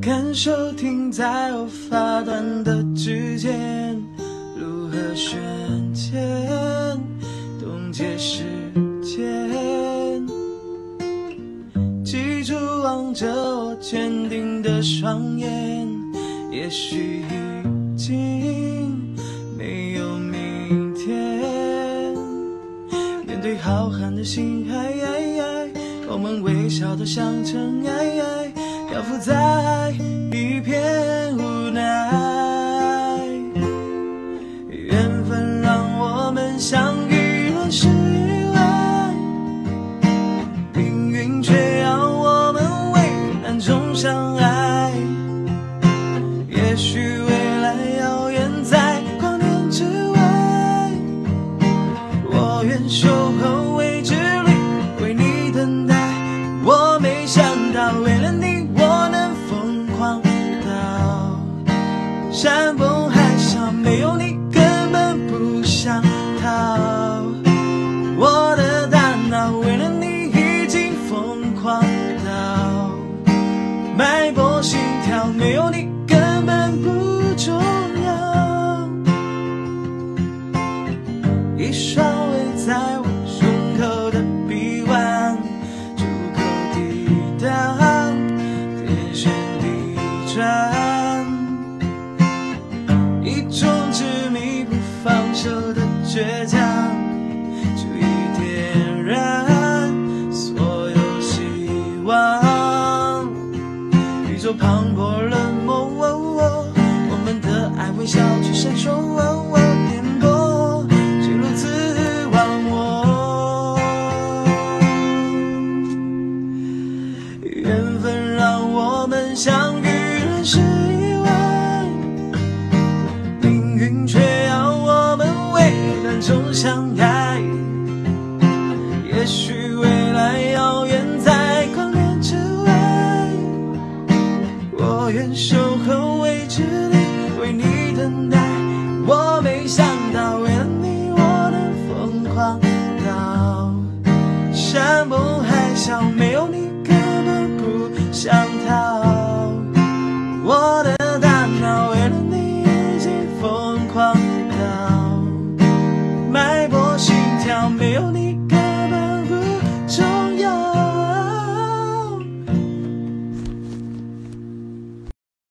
感受停在我发端的指尖，如何瞬间冻结时间？记住望着我坚定的双眼，也许已经浩瀚的星海，我们微笑的像尘埃。漂浮在一片无奈，缘分让我们相遇，认识意外，命运却要我们为难中相爱。也许未来遥远在光年之外，我愿守候没有你根本不想逃。我的大脑为了你已经疯狂到脉搏心跳，没有你根本不重要。一双倔强，足以点燃所有希望。宇宙磅礴冷漠，我们的爱微笑却闪烁，颠簸，心如此忘我。缘分总想爱也许未来遥远在光年之外我愿守候未知里为你等待。我没想到为了你我能疯狂到山崩海啸没有你